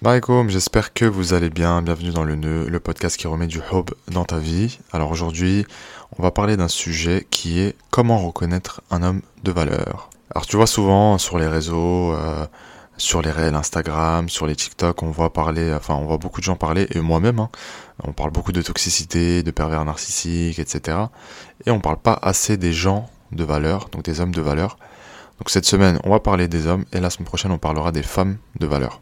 Assalamu j'espère que vous allez bien. Bienvenue dans le nœud, le podcast qui remet du hub dans ta vie. Alors aujourd'hui, on va parler d'un sujet qui est comment reconnaître un homme de valeur. Alors tu vois souvent sur les réseaux, euh, sur les réels Instagram, sur les TikTok, on voit parler, enfin on voit beaucoup de gens parler, et moi-même, hein, on parle beaucoup de toxicité, de pervers narcissiques, etc. Et on parle pas assez des gens de valeur, donc des hommes de valeur. Donc cette semaine, on va parler des hommes, et la semaine prochaine, on parlera des femmes de valeur.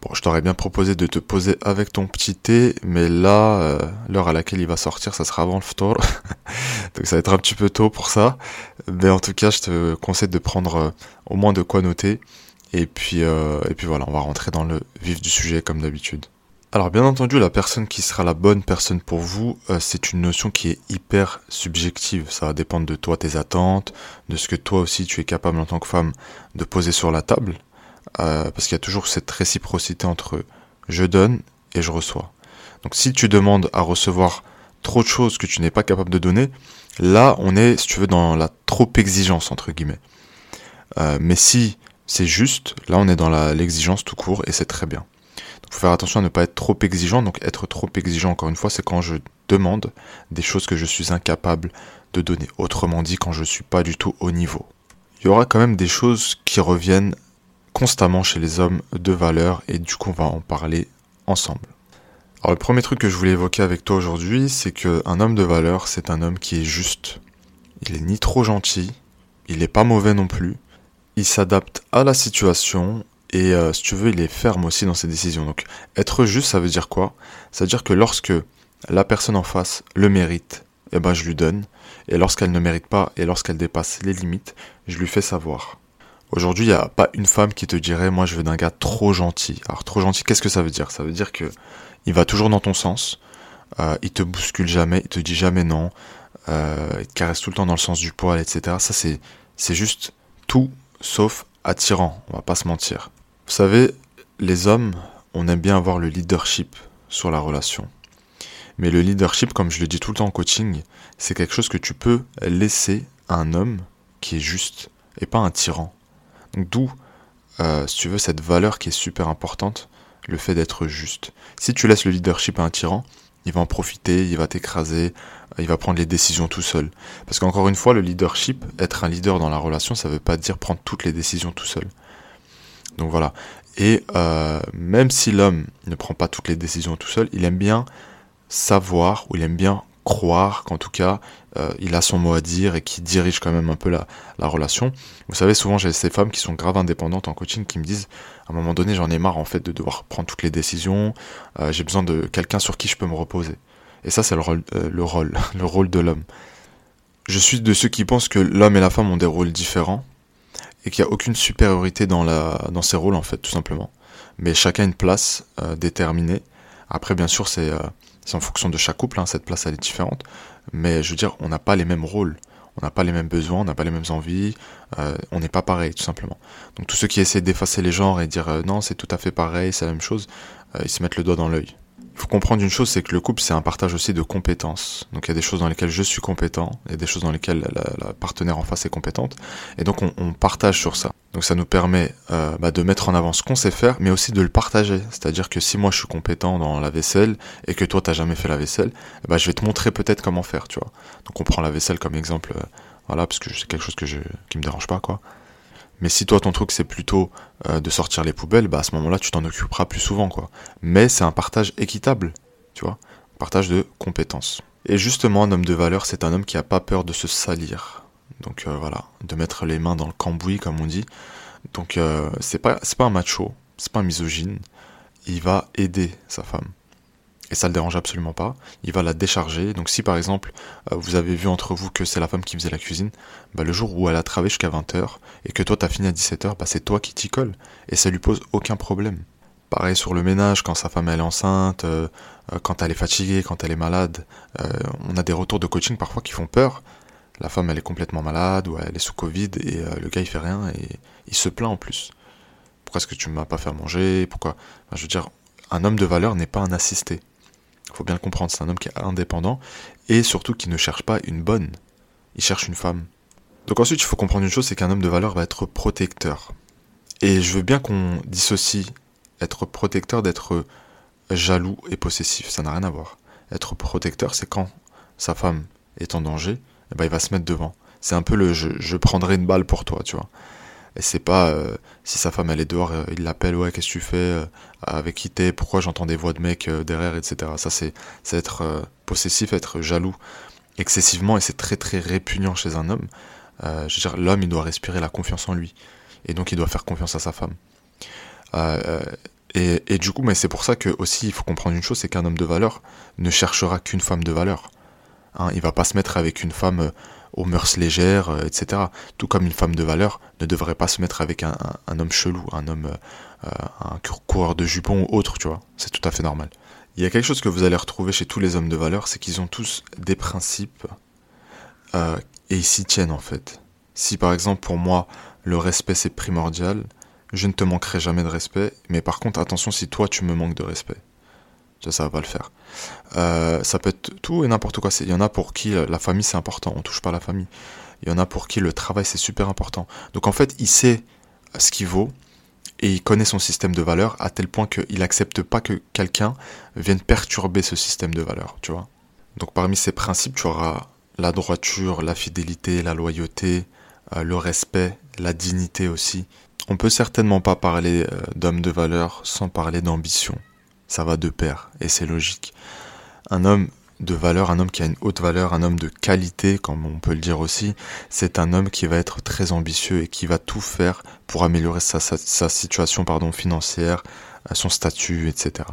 Bon, je t'aurais bien proposé de te poser avec ton petit thé, mais là, euh, l'heure à laquelle il va sortir, ça sera avant le ftor. Donc ça va être un petit peu tôt pour ça. Mais en tout cas, je te conseille de prendre euh, au moins de quoi noter. Et puis, euh, et puis voilà, on va rentrer dans le vif du sujet comme d'habitude. Alors bien entendu, la personne qui sera la bonne personne pour vous, c'est une notion qui est hyper subjective. Ça va dépendre de toi, tes attentes, de ce que toi aussi tu es capable en tant que femme de poser sur la table. Euh, parce qu'il y a toujours cette réciprocité entre je donne et je reçois. Donc si tu demandes à recevoir trop de choses que tu n'es pas capable de donner, là on est, si tu veux, dans la trop exigence entre guillemets. Euh, mais si c'est juste, là on est dans l'exigence tout court et c'est très bien. Donc faut faire attention à ne pas être trop exigeant. Donc être trop exigeant, encore une fois, c'est quand je demande des choses que je suis incapable de donner. Autrement dit, quand je suis pas du tout au niveau. Il y aura quand même des choses qui reviennent constamment chez les hommes de valeur et du coup on va en parler ensemble. Alors le premier truc que je voulais évoquer avec toi aujourd'hui, c'est qu'un homme de valeur, c'est un homme qui est juste. Il est ni trop gentil, il n'est pas mauvais non plus. Il s'adapte à la situation et euh, si tu veux, il est ferme aussi dans ses décisions. Donc être juste, ça veut dire quoi? Ça veut dire que lorsque la personne en face le mérite, eh ben je lui donne. Et lorsqu'elle ne mérite pas et lorsqu'elle dépasse les limites, je lui fais savoir. Aujourd'hui, il n'y a pas une femme qui te dirait moi je veux d'un gars trop gentil. Alors trop gentil, qu'est-ce que ça veut dire? Ça veut dire que il va toujours dans ton sens, euh, il te bouscule jamais, il te dit jamais non, euh, il te caresse tout le temps dans le sens du poil, etc. Ça c'est c'est juste tout sauf attirant. On va pas se mentir. Vous savez, les hommes, on aime bien avoir le leadership sur la relation. Mais le leadership, comme je le dis tout le temps en coaching, c'est quelque chose que tu peux laisser à un homme qui est juste et pas un tyran. D'où, euh, si tu veux, cette valeur qui est super importante, le fait d'être juste. Si tu laisses le leadership à un tyran, il va en profiter, il va t'écraser, il va prendre les décisions tout seul. Parce qu'encore une fois, le leadership, être un leader dans la relation, ça ne veut pas dire prendre toutes les décisions tout seul. Donc voilà. Et euh, même si l'homme ne prend pas toutes les décisions tout seul, il aime bien savoir ou il aime bien croire qu'en tout cas, euh, il a son mot à dire et qui dirige quand même un peu la, relation. Vous savez, souvent j'ai ces femmes qui sont grave indépendantes en coaching qui me disent, à un moment donné, j'en ai marre en fait de devoir prendre toutes les décisions, euh, j'ai besoin de quelqu'un sur qui je peux me reposer. Et ça, c'est le rôle, euh, le rôle, le rôle de l'homme. Je suis de ceux qui pensent que l'homme et la femme ont des rôles différents et qu'il n'y a aucune supériorité dans, la, dans ces rôles en fait, tout simplement. Mais chacun a une place déterminée. Après, bien sûr, c'est c'est en fonction de chaque couple, hein, cette place elle est différente. Mais je veux dire, on n'a pas les mêmes rôles, on n'a pas les mêmes besoins, on n'a pas les mêmes envies, euh, on n'est pas pareil tout simplement. Donc tous ceux qui essaient d'effacer les genres et dire euh, non c'est tout à fait pareil, c'est la même chose, euh, ils se mettent le doigt dans l'œil. Faut comprendre une chose, c'est que le couple, c'est un partage aussi de compétences. Donc il y a des choses dans lesquelles je suis compétent, et des choses dans lesquelles la, partenaire en face est compétente. Et donc on, partage sur ça. Donc ça nous permet euh, bah, de mettre en avant ce qu'on sait faire, mais aussi de le partager. C'est-à-dire que si moi je suis compétent dans la vaisselle, et que toi t'as jamais fait la vaisselle, bah, je vais te montrer peut-être comment faire, tu vois. Donc on prend la vaisselle comme exemple, euh, voilà, parce que c'est quelque chose que je, qui me dérange pas, quoi. Mais si toi ton truc c'est plutôt euh, de sortir les poubelles, bah à ce moment-là tu t'en occuperas plus souvent quoi. Mais c'est un partage équitable, tu vois, partage de compétences. Et justement un homme de valeur c'est un homme qui a pas peur de se salir. Donc euh, voilà, de mettre les mains dans le cambouis comme on dit. Donc euh, c'est pas c'est pas un macho, c'est pas un misogyne. Il va aider sa femme et ça le dérange absolument pas. Il va la décharger. Donc si par exemple euh, vous avez vu entre vous que c'est la femme qui faisait la cuisine, bah, le jour où elle a travaillé jusqu'à 20h et que toi t'as fini à 17h, bah, c'est toi qui t'y colle et ça lui pose aucun problème. Pareil sur le ménage, quand sa femme elle est enceinte, euh, euh, quand elle est fatiguée, quand elle est malade, on a des retours de coaching parfois qui font peur. La femme elle est complètement malade ou elle est sous Covid et le gars il fait rien et il se plaint en plus. Pourquoi est-ce que tu ne m'as pas fait manger? Pourquoi? Je veux dire, un homme de valeur n'est pas un assisté. Faut bien comprendre, c'est un homme qui est indépendant et surtout qui ne cherche pas une bonne. Il cherche une femme. Donc ensuite, il faut comprendre une chose, c'est qu'un homme de valeur va être protecteur. Et je veux bien qu'on dissocie être protecteur d'être jaloux et possessif. Ça n'a rien à voir. Être protecteur, c'est quand sa femme est en danger, eh ben, il va se mettre devant. C'est un peu le je, prendrai une balle pour toi, tu vois. Et c'est pas euh, si sa femme elle est dehors, euh, il l'appelle, ouais, qu'est-ce que tu fais, euh, avec qui t'es, pourquoi j'entends des voix de mecs derrière, etc. Ça c'est être possessif, être jaloux excessivement et c'est très très répugnant chez un homme. je veux dire, l'homme il doit respirer la confiance en lui et donc il doit faire confiance à sa femme. Et, et, du coup, mais c'est pour ça que aussi il faut comprendre une chose, c'est qu'un homme de valeur ne cherchera qu'une femme de valeur. Hein, il va pas se mettre avec une femme euh, aux mœurs légères, euh, etc. Tout comme une femme de valeur ne devrait pas se mettre avec un, homme chelou, un homme, euh, un coureur de jupons ou autre, tu vois. C'est tout à fait normal. Il y a quelque chose que vous allez retrouver chez tous les hommes de valeur, c'est qu'ils ont tous des principes euh, et ils s'y tiennent en fait. Si par exemple pour moi le respect c'est primordial, je ne te manquerai jamais de respect, mais par contre, attention si toi tu me manques de respect. Ça, ça va pas le faire. Euh, ça peut être tout et n'importe quoi. Il y en a pour qui la famille c'est important, on touche pas la famille. Il y en a pour qui le travail c'est super important. Donc en fait, il sait ce qu'il vaut et il connaît son système de valeurs à tel point qu'il accepte pas que quelqu'un vienne perturber ce système de valeurs, tu vois. Donc parmi ces principes, tu auras la droiture, la fidélité, la loyauté, euh, le respect, la dignité aussi. On peut certainement pas parler euh, d'homme de valeur sans parler d'ambition. Ça va de pair, et c'est logique. Un homme de valeur, un homme qui a une haute valeur, un homme de qualité, comme on peut le dire aussi, c'est un homme qui va être très ambitieux et qui va tout faire pour améliorer sa, situation pardon, financière, euh, son statut, etc.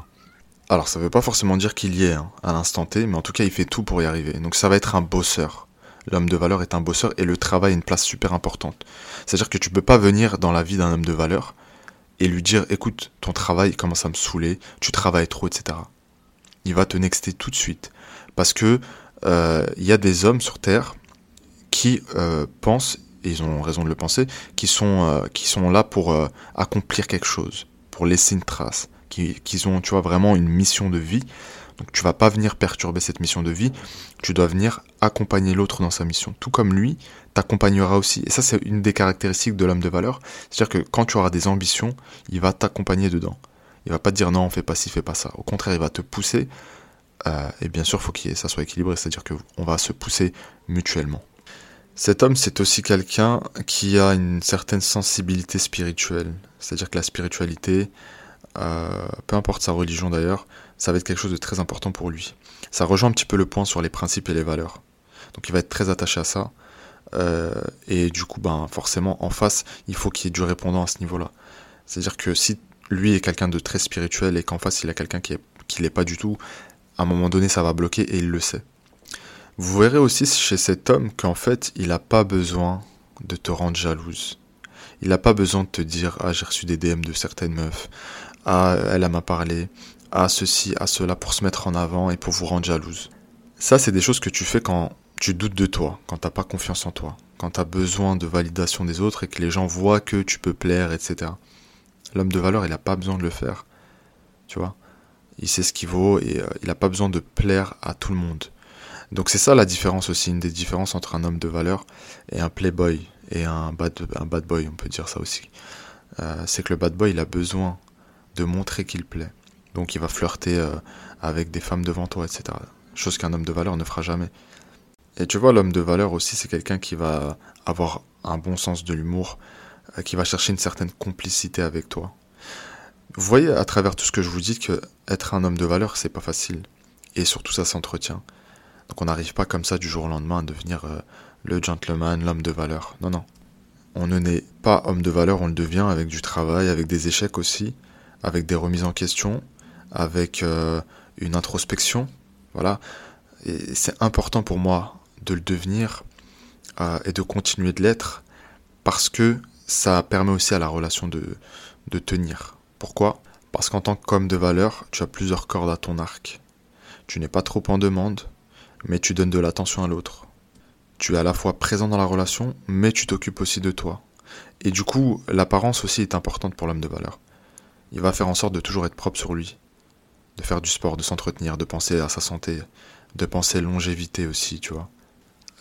Alors ça ne veut pas forcément dire qu'il y est hein, à l'instant T, mais en tout cas il fait tout pour y arriver. Donc ça va être un bosseur. L'homme de valeur est un bosseur et le travail a une place super importante. C'est-à-dire que tu peux pas venir dans la vie d'un homme de valeur et lui dire écoute, ton travail commence à me saouler, tu travailles trop, etc. Il va te nexter tout de suite. Parce que euh, il y a des hommes sur Terre qui euh, pensent, et ils ont raison de le penser, qui sont, euh, qui sont là pour accomplir quelque chose, pour laisser une trace, qui, ont, tu vois, vraiment une mission de vie. Donc tu vas pas venir perturber cette mission de vie, tu dois venir accompagner l'autre dans sa mission. Tout comme lui t'accompagnera aussi. Et ça c'est une des caractéristiques de l'homme de valeur. C'est-à-dire que quand tu auras des ambitions, il va t'accompagner dedans. Il va pas dire non, fais pas ci, fais pas ça. Au contraire, il va te pousser. Euh, et bien sûr, faut que ça soit équilibré, c'est-à-dire qu'on va se pousser mutuellement. Cet homme, c'est aussi quelqu'un qui a une certaine sensibilité spirituelle. C'est-à-dire que la spiritualité, euh, peu importe sa religion d'ailleurs, ça va être quelque chose de très important pour lui. Ça rejoint un petit peu le point sur les principes et les valeurs. Donc il va être très attaché à ça. Euh, et du coup, ben, forcément, en face, il faut qu'il y ait du répondant à ce niveau-là. C'est-à-dire que si lui est quelqu'un de très spirituel et qu'en face, il a quelqu'un qui ne l'est pas du tout, à un moment donné, ça va bloquer et il le sait. Vous verrez aussi chez cet homme qu'en fait, il n'a pas besoin de te rendre jalouse. Il n'a pas besoin de te dire Ah, j'ai reçu des DM de certaines meufs. Ah, elle m'a parlé à ceci, à cela pour se mettre en avant et pour vous rendre jalouse. Ça, c'est des choses que tu fais quand tu doutes de toi, quand t'as pas confiance en toi, quand tu as besoin de validation des autres et que les gens voient que tu peux plaire, etc. L'homme de valeur, il n'a pas besoin de le faire. Tu vois? Il sait ce qu'il vaut et euh, il n'a pas besoin de plaire à tout le monde. Donc c'est ça la différence aussi, une des différences entre un homme de valeur et un playboy et un bad, un bad boy, on peut dire ça aussi. Euh, c'est que le bad boy, il a besoin de montrer qu'il plaît. Donc il va flirter euh, avec des femmes devant toi, etc. Chose qu'un homme de valeur ne fera jamais. Et tu vois, l'homme de valeur aussi, c'est quelqu'un qui va avoir un bon sens de l'humour, euh, qui va chercher une certaine complicité avec toi. Vous voyez à travers tout ce que je vous dis que être un homme de valeur, c'est pas facile. Et surtout, ça s'entretient. Donc on n'arrive pas comme ça du jour au lendemain à devenir euh, le gentleman, l'homme de valeur. Non, non. On ne naît pas homme de valeur, on le devient avec du travail, avec des échecs aussi, avec des remises en question, avec euh, une introspection. Voilà. C'est important pour moi de le devenir euh, et de continuer de l'être parce que ça permet aussi à la relation de, de tenir. Pourquoi? Parce qu'en tant qu'homme de valeur, tu as plusieurs cordes à ton arc. Tu n'es pas trop en demande, mais tu donnes de l'attention à l'autre. Tu es à la fois présent dans la relation, mais tu t'occupes aussi de toi. Et du coup, l'apparence aussi est importante pour l'homme de valeur. Il va faire en sorte de toujours être propre sur lui, de faire du sport, de s'entretenir, de penser à sa santé, de penser longévité aussi, tu vois.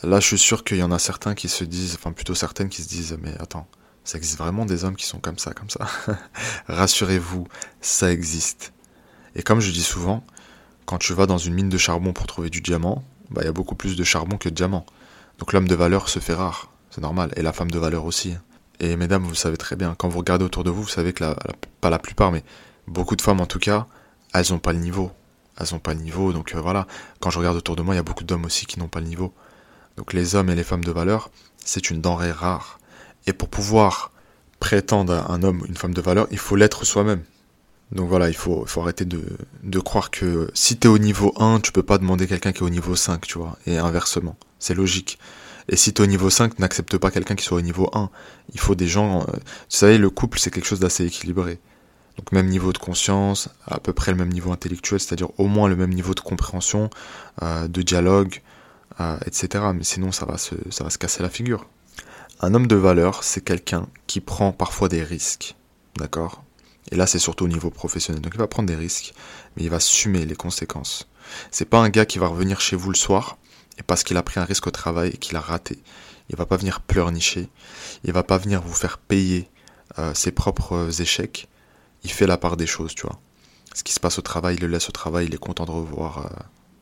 Là, je suis sûr qu'il y en a certains qui se disent, enfin plutôt certaines qui se disent, mais attends, Ça existe vraiment des hommes qui sont comme ça, comme ça? Rassurez-vous, ça existe. Et comme je dis souvent, quand tu vas dans une mine de charbon pour trouver du diamant, bah, il y a beaucoup plus de charbon que de diamant. Donc l'homme de valeur se fait rare, c'est normal, et la femme de valeur aussi. Et mesdames, vous le savez très bien, quand vous regardez autour de vous, vous savez que pas la plupart, mais beaucoup de femmes en tout cas, elles n'ont pas le niveau. Elles n'ont pas le niveau, donc euh, voilà. Quand je regarde autour de moi, il y a beaucoup d'hommes aussi qui n'ont pas le niveau. Donc les hommes et les femmes de valeur, c'est une denrée rare. Et pour pouvoir prétendre à un homme, une femme de valeur, il faut l'être soi-même. Donc voilà, il faut, faut arrêter de, de croire que si tu es au niveau 1, tu peux pas demander quelqu'un qui est au niveau 5, tu vois, et inversement. C'est logique. Et si tu es au niveau 5, n'accepte pas quelqu'un qui soit au niveau 1. Il faut des gens... Euh, vous savez, le couple, c'est quelque chose d'assez équilibré. Donc même niveau de conscience, à peu près le même niveau intellectuel, c'est-à-dire au moins le même niveau de compréhension, euh, de dialogue, euh, etc. Mais sinon, ça va, se, ça va se casser la figure. Un homme de valeur, c'est quelqu'un qui prend parfois des risques. D'accord? Et là, c'est surtout au niveau professionnel. Donc il va prendre des risques, mais il va assumer les conséquences. C'est pas un gars qui va revenir chez vous le soir, et parce qu'il a pris un risque au travail et qu'il a raté, il va pas venir pleurnicher, il va pas venir vous faire payer euh, ses propres échecs, il fait la part des choses, tu vois. Ce qui se passe au travail, il le laisse au travail, il est content de revoir euh,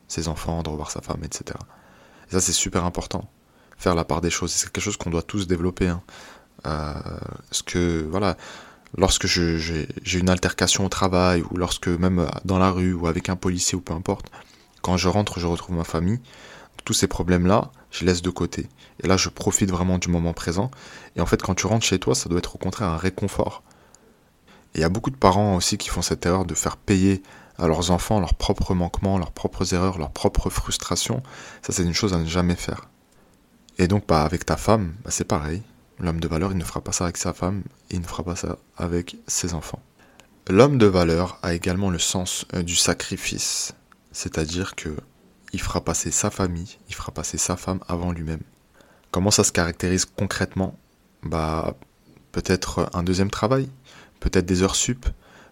ses enfants, de revoir sa femme, etc. Et ça, c'est super important. Faire la part des choses. C'est quelque chose qu'on doit tous développer. Hein. Euh, que, voilà, lorsque j'ai une altercation au travail, ou lorsque même dans la rue, ou avec un policier, ou peu importe, quand je rentre, je retrouve ma famille, tous ces problèmes-là, je laisse de côté. Et là, je profite vraiment du moment présent. Et en fait, quand tu rentres chez toi, ça doit être au contraire un réconfort. Et il y a beaucoup de parents aussi qui font cette erreur de faire payer à leurs enfants leurs propres manquements, leurs propres erreurs, leurs propres frustrations. Ça, c'est une chose à ne jamais faire. Et donc, bah, avec ta femme, bah, c'est pareil. L'homme de valeur, il ne fera pas ça avec sa femme, il ne fera pas ça avec ses enfants. L'homme de valeur a également le sens euh, du sacrifice. C'est-à-dire que il fera passer sa famille, il fera passer sa femme avant lui-même. Comment ça se caractérise concrètement? Bah, peut-être un deuxième travail, peut-être des heures sup,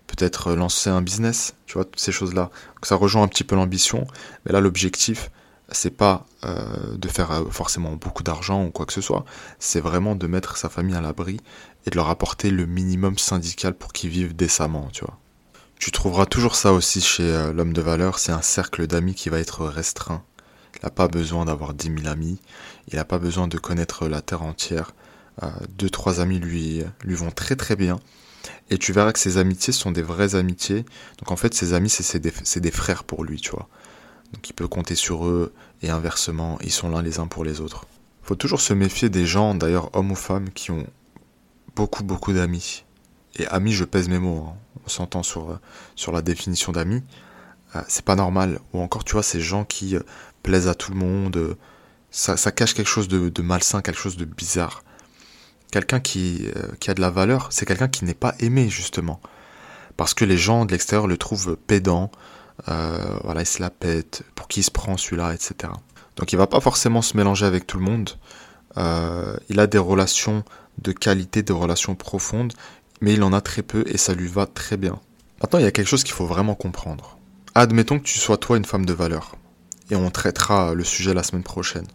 peut-être lancer un business, tu vois, toutes ces choses-là. Ça rejoint un petit peu l'ambition, mais là l'objectif, c'est pas euh, de faire euh, forcément beaucoup d'argent ou quoi que ce soit, c'est vraiment de mettre sa famille à l'abri et de leur apporter le minimum syndical pour qu'ils vivent décemment, tu vois. Tu trouveras toujours ça aussi chez euh, l'homme de valeur, c'est un cercle d'amis qui va être restreint. Il n'a pas besoin d'avoir dix mille amis, il n'a pas besoin de connaître la terre entière. deux, trois amis lui, lui vont très très bien. Et tu verras que ses amitiés sont des vraies amitiés. Donc en fait, ses amis, c'est des, des, frères pour lui, tu vois. Donc il peut compter sur eux et inversement, ils sont l'un les uns pour les autres. Faut toujours se méfier des gens, d'ailleurs hommes ou femmes, qui ont beaucoup beaucoup d'amis. Et amis, je pèse mes mots, hein. on s'entend sur, sur la définition d'amis. Euh, c'est pas normal. Ou encore, tu vois, ces gens qui euh, plaisent à tout le monde, euh, ça, cache quelque chose de, malsain, quelque chose de bizarre quelqu'un qui, euh, qui a de la valeur, c'est quelqu'un qui n'est pas aimé justement. Parce que les gens de l'extérieur le trouvent pédant, euh, voilà, il se la pète, pour qui il se prend celui-là, etc. Donc il va pas forcément se mélanger avec tout le monde. Euh, il a des relations de qualité, des relations profondes, mais il en a très peu et ça lui va très bien. Maintenant, il y a quelque chose qu'il faut vraiment comprendre. Admettons que tu sois toi une femme de valeur, et on traitera le sujet la semaine prochaine.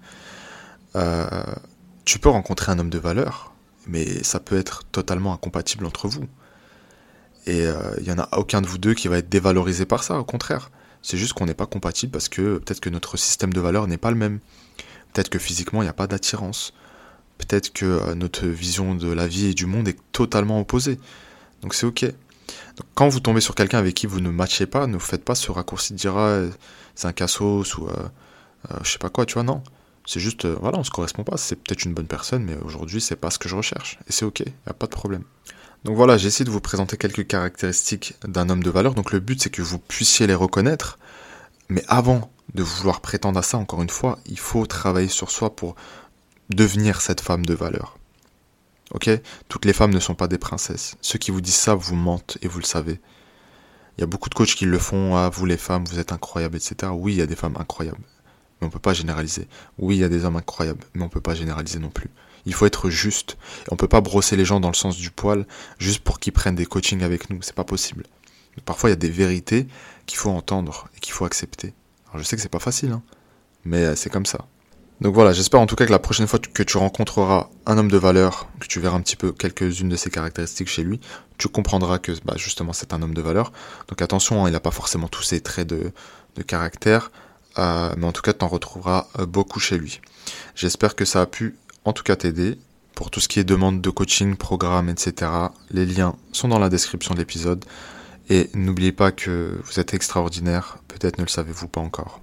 tu peux rencontrer un homme de valeur, mais ça peut être totalement incompatible entre vous. Et il euh, n'y en a aucun de vous deux qui va être dévalorisé par ça, au contraire. C'est juste qu'on n'est pas compatible parce que peut-être que notre système de valeurs n'est pas le même. Peut-être que physiquement, il n'y a pas d'attirance. Peut-être que euh, notre vision de la vie et du monde est totalement opposée. Donc c'est ok. Donc, quand vous tombez sur quelqu'un avec qui vous ne matchez pas, ne vous faites pas ce raccourci de dire ah, c'est un cassos ou euh, je sais pas quoi, tu vois, non. C'est juste, euh, voilà, on se correspond pas. C'est peut-être une bonne personne, mais aujourd'hui, c'est pas ce que je recherche. Et c'est ok, y a pas de problème. Donc voilà, j'ai essayé de vous présenter quelques caractéristiques d'un homme de valeur. Donc le but, c'est que vous puissiez les reconnaître. Mais avant de vouloir prétendre à ça, encore une fois, il faut travailler sur soi pour devenir cette femme de valeur. Ok? Toutes les femmes ne sont pas des princesses. Ceux qui vous disent ça vous mentent et vous le savez. Il y a beaucoup de coachs qui le font. Ah, vous les femmes, vous êtes incroyables, etc. Oui, il y a des femmes incroyables mais on peut pas généraliser. Oui, il y a des hommes incroyables, mais on peut pas généraliser non plus. Il faut être juste. On peut pas brosser les gens dans le sens du poil juste pour qu'ils prennent des coachings avec nous. C'est pas possible. Parfois, il y a des vérités qu'il faut entendre et qu'il faut accepter. Alors, je sais que c'est pas facile, hein, mais c'est comme ça. Donc voilà, j'espère en tout cas que la prochaine fois que tu rencontreras un homme de valeur, que tu verras un petit peu quelques-unes de ses caractéristiques chez lui, tu comprendras que bah, justement c'est un homme de valeur. Donc attention, hein, il n'a pas forcément tous ces traits de, caractère, euh, mais en tout cas tu en retrouveras euh, beaucoup chez lui. J'espère que ça a pu en tout cas t'aider. Pour tout ce qui est demande de coaching, programme, etc., les liens sont dans la description de l'épisode. Et n'oubliez pas que vous êtes extraordinaire, peut-être ne le savez-vous pas encore.